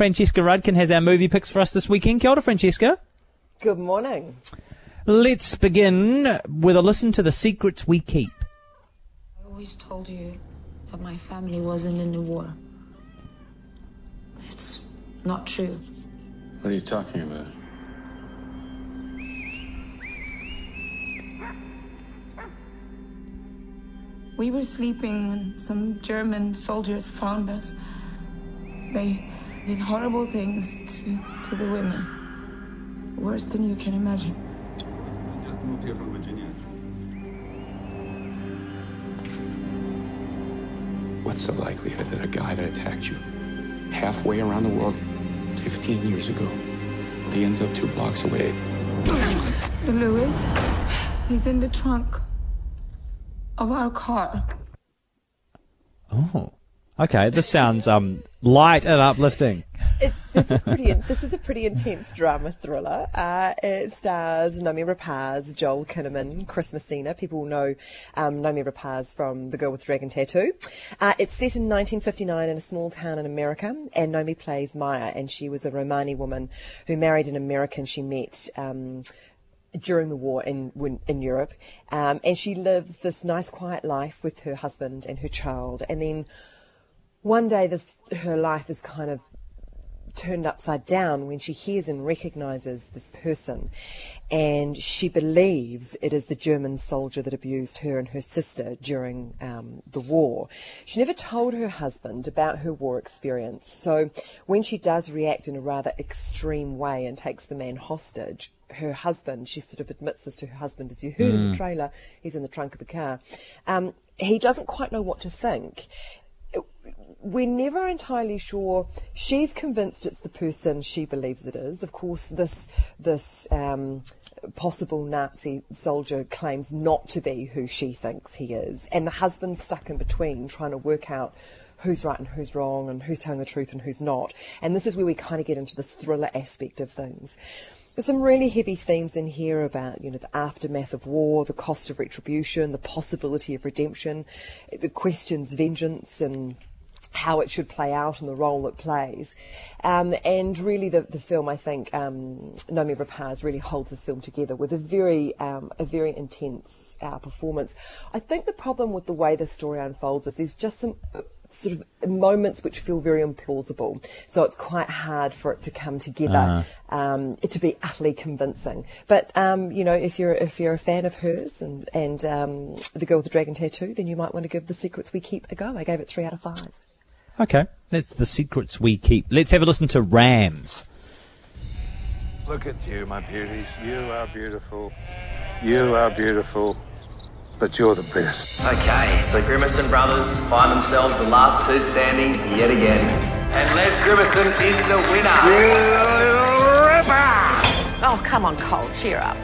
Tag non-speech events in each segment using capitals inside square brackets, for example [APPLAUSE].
Francesca Rudkin has our movie picks for us this weekend. Kia ora, Francesca. Good morning. Let's begin with a listen to the secrets we keep. I always told you that my family wasn't in the war. It's not true. What are you talking about? We were sleeping when some German soldiers found us. They did horrible things to, to the women. Worse than you can imagine. I just moved here from Virginia. What's the likelihood that a guy that attacked you halfway around the world 15 years ago, he ends up two blocks away? Louis, he's in the trunk of our car. Oh, okay. This sounds um light and uplifting. It's, this is pretty. in- this is a pretty intense drama thriller. Uh, it stars Noomi Rapace, Joel Kinnaman, Chris Messina. People know um, Noomi Rapace from The Girl with the Dragon Tattoo. Uh, it's set in 1959 in a small town in America, and Noomi plays Maya, and she was a Romani woman who married an American she met. Um, during the war in in Europe, um, and she lives this nice, quiet life with her husband and her child. And then one day, this her life is kind of turned upside down when she hears and recognizes this person and she believes it is the German soldier that abused her and her sister during um, the war. She never told her husband about her war experience, so when she does react in a rather extreme way and takes the man hostage, her husband, she sort of admits this to her husband, as you heard in the trailer, he's in the trunk of the car. Um, he doesn't quite know what to think we're never entirely sure. She's convinced it's the person she believes it is. Of course, this this um, possible Nazi soldier claims not to be who she thinks he is, and the husband's stuck in between, trying to work out who's right and who's wrong, and who's telling the truth and who's not. And this is where we kind of get into this thriller aspect of things. There's some really heavy themes in here about, you know, the aftermath of war, the cost of retribution, the possibility of redemption, the questions vengeance and how it should play out and the role it plays. Um, and really, the, the film, I think, um, Noomi Rapace really holds this film together with a very, um, a very intense uh, performance. I think the problem with the way the story unfolds is there's just some uh, sort of moments which feel very implausible. So it's quite hard for it to come together, um, to be utterly convincing. But um, you know, if you're if you're a fan of hers and and um, the girl with the dragon tattoo, then you might want to give the secrets we keep a go. I gave it three out of five. Okay, that's the secrets we keep. Let's have a listen to Rams. Look at you, my beauties. You are beautiful. You are beautiful. But you're the best. Okay, the Grimacin brothers find themselves the last two standing yet again. And Les Grimacin is the winner. Oh, come on, Cole, cheer up.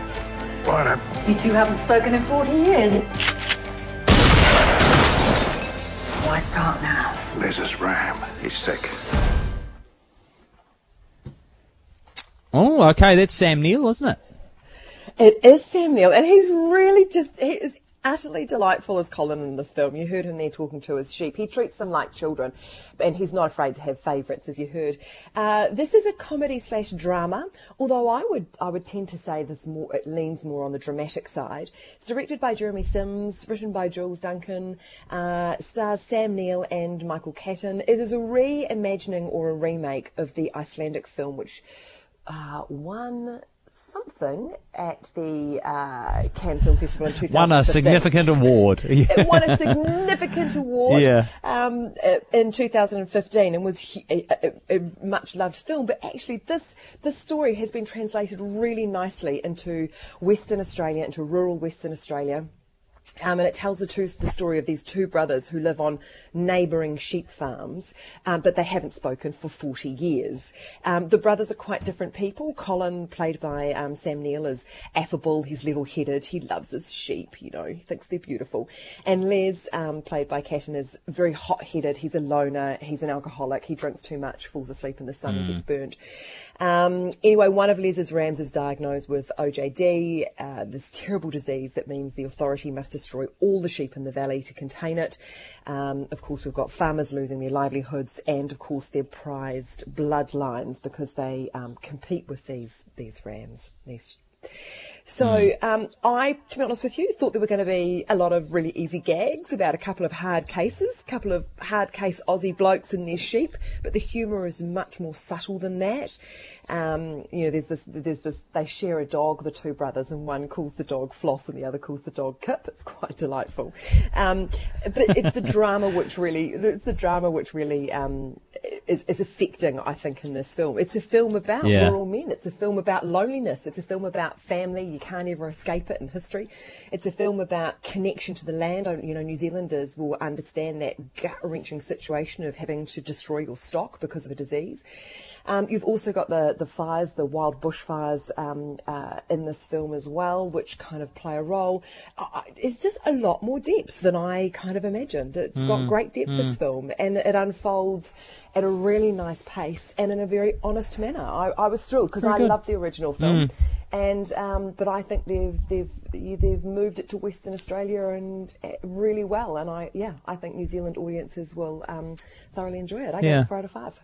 What a You two haven't spoken in 40 years. Why start now? Liz's ram. He's sick. Oh, okay, that's Sam Neill, isn't it? It is Sam Neill, and he's really just, he is utterly delightful as Colin in this film. You heard him there talking to his sheep. He treats them like children, and he's not afraid to have favourites, as you heard. Uh, this is a comedy slash drama, although I would I would tend to say this more it leans more on the dramatic side. It's directed by Jeremy Sims, written by Jules Duncan, uh, stars Sam Neill and Michael Caton. It is a reimagining or a remake of the Icelandic film, which uh, won something at the uh, Cannes Film Festival in 2015. Won a significant [LAUGHS] award. It won a [LAUGHS] significant award Yeah. um, in 2015 and was a, a, a much loved film. But actually, this this story has been translated really nicely into Western Australia, into rural Western Australia. Um, and it tells the, two, the story of these two brothers who live on neighbouring sheep farms, um, but they haven't spoken for 40 years. Um, the brothers are quite different people. Colin, played by um, Sam Neill, is affable, he's level headed, he loves his sheep, you know, he thinks they're beautiful. And Les, um, played by Caton, is very hot headed, he's a loner, he's an alcoholic, he drinks too much, falls asleep in the sun, and gets burnt. Um, anyway, one of Les's rams is diagnosed with OJD, uh, this terrible disease that means the authority must destroy all the sheep in the valley to contain it. Um, of course, we've got farmers losing their livelihoods and, of course, their prized bloodlines because they um, compete with these these rams, these so um, I, to be honest with you, thought there were going to be a lot of really easy gags about a couple of hard cases, a couple of hard case Aussie blokes and their sheep, but the humour is much more subtle than that. Um, you know, there's this, there's this, they share a dog, the two brothers, and one calls the dog Floss and the other calls the dog Kip. It's quite delightful. Um, but it's the [LAUGHS] drama which really, it's the drama which really um, is, is affecting, I think, in this film. It's a film about Yeah. rural men. It's a film about loneliness. It's a film about family. You can't ever escape it in history. It's a film about connection to the land. You know, New Zealanders will understand that gut wrenching situation of having to destroy your stock because of a disease. Um, you've also got the, the fires, the wild bushfires um, uh, in this film as well, which kind of play a role. Uh, it's just a lot more depth than I kind of imagined. It's got great depth, this film, and it unfolds at a really nice pace and in a very honest manner. I, I was thrilled because I love the original film. And um, but I think they've they've they've moved it to Western Australia and uh, really well, and I yeah I think New Zealand audiences will um, thoroughly enjoy it. I Yeah. give it four out of five.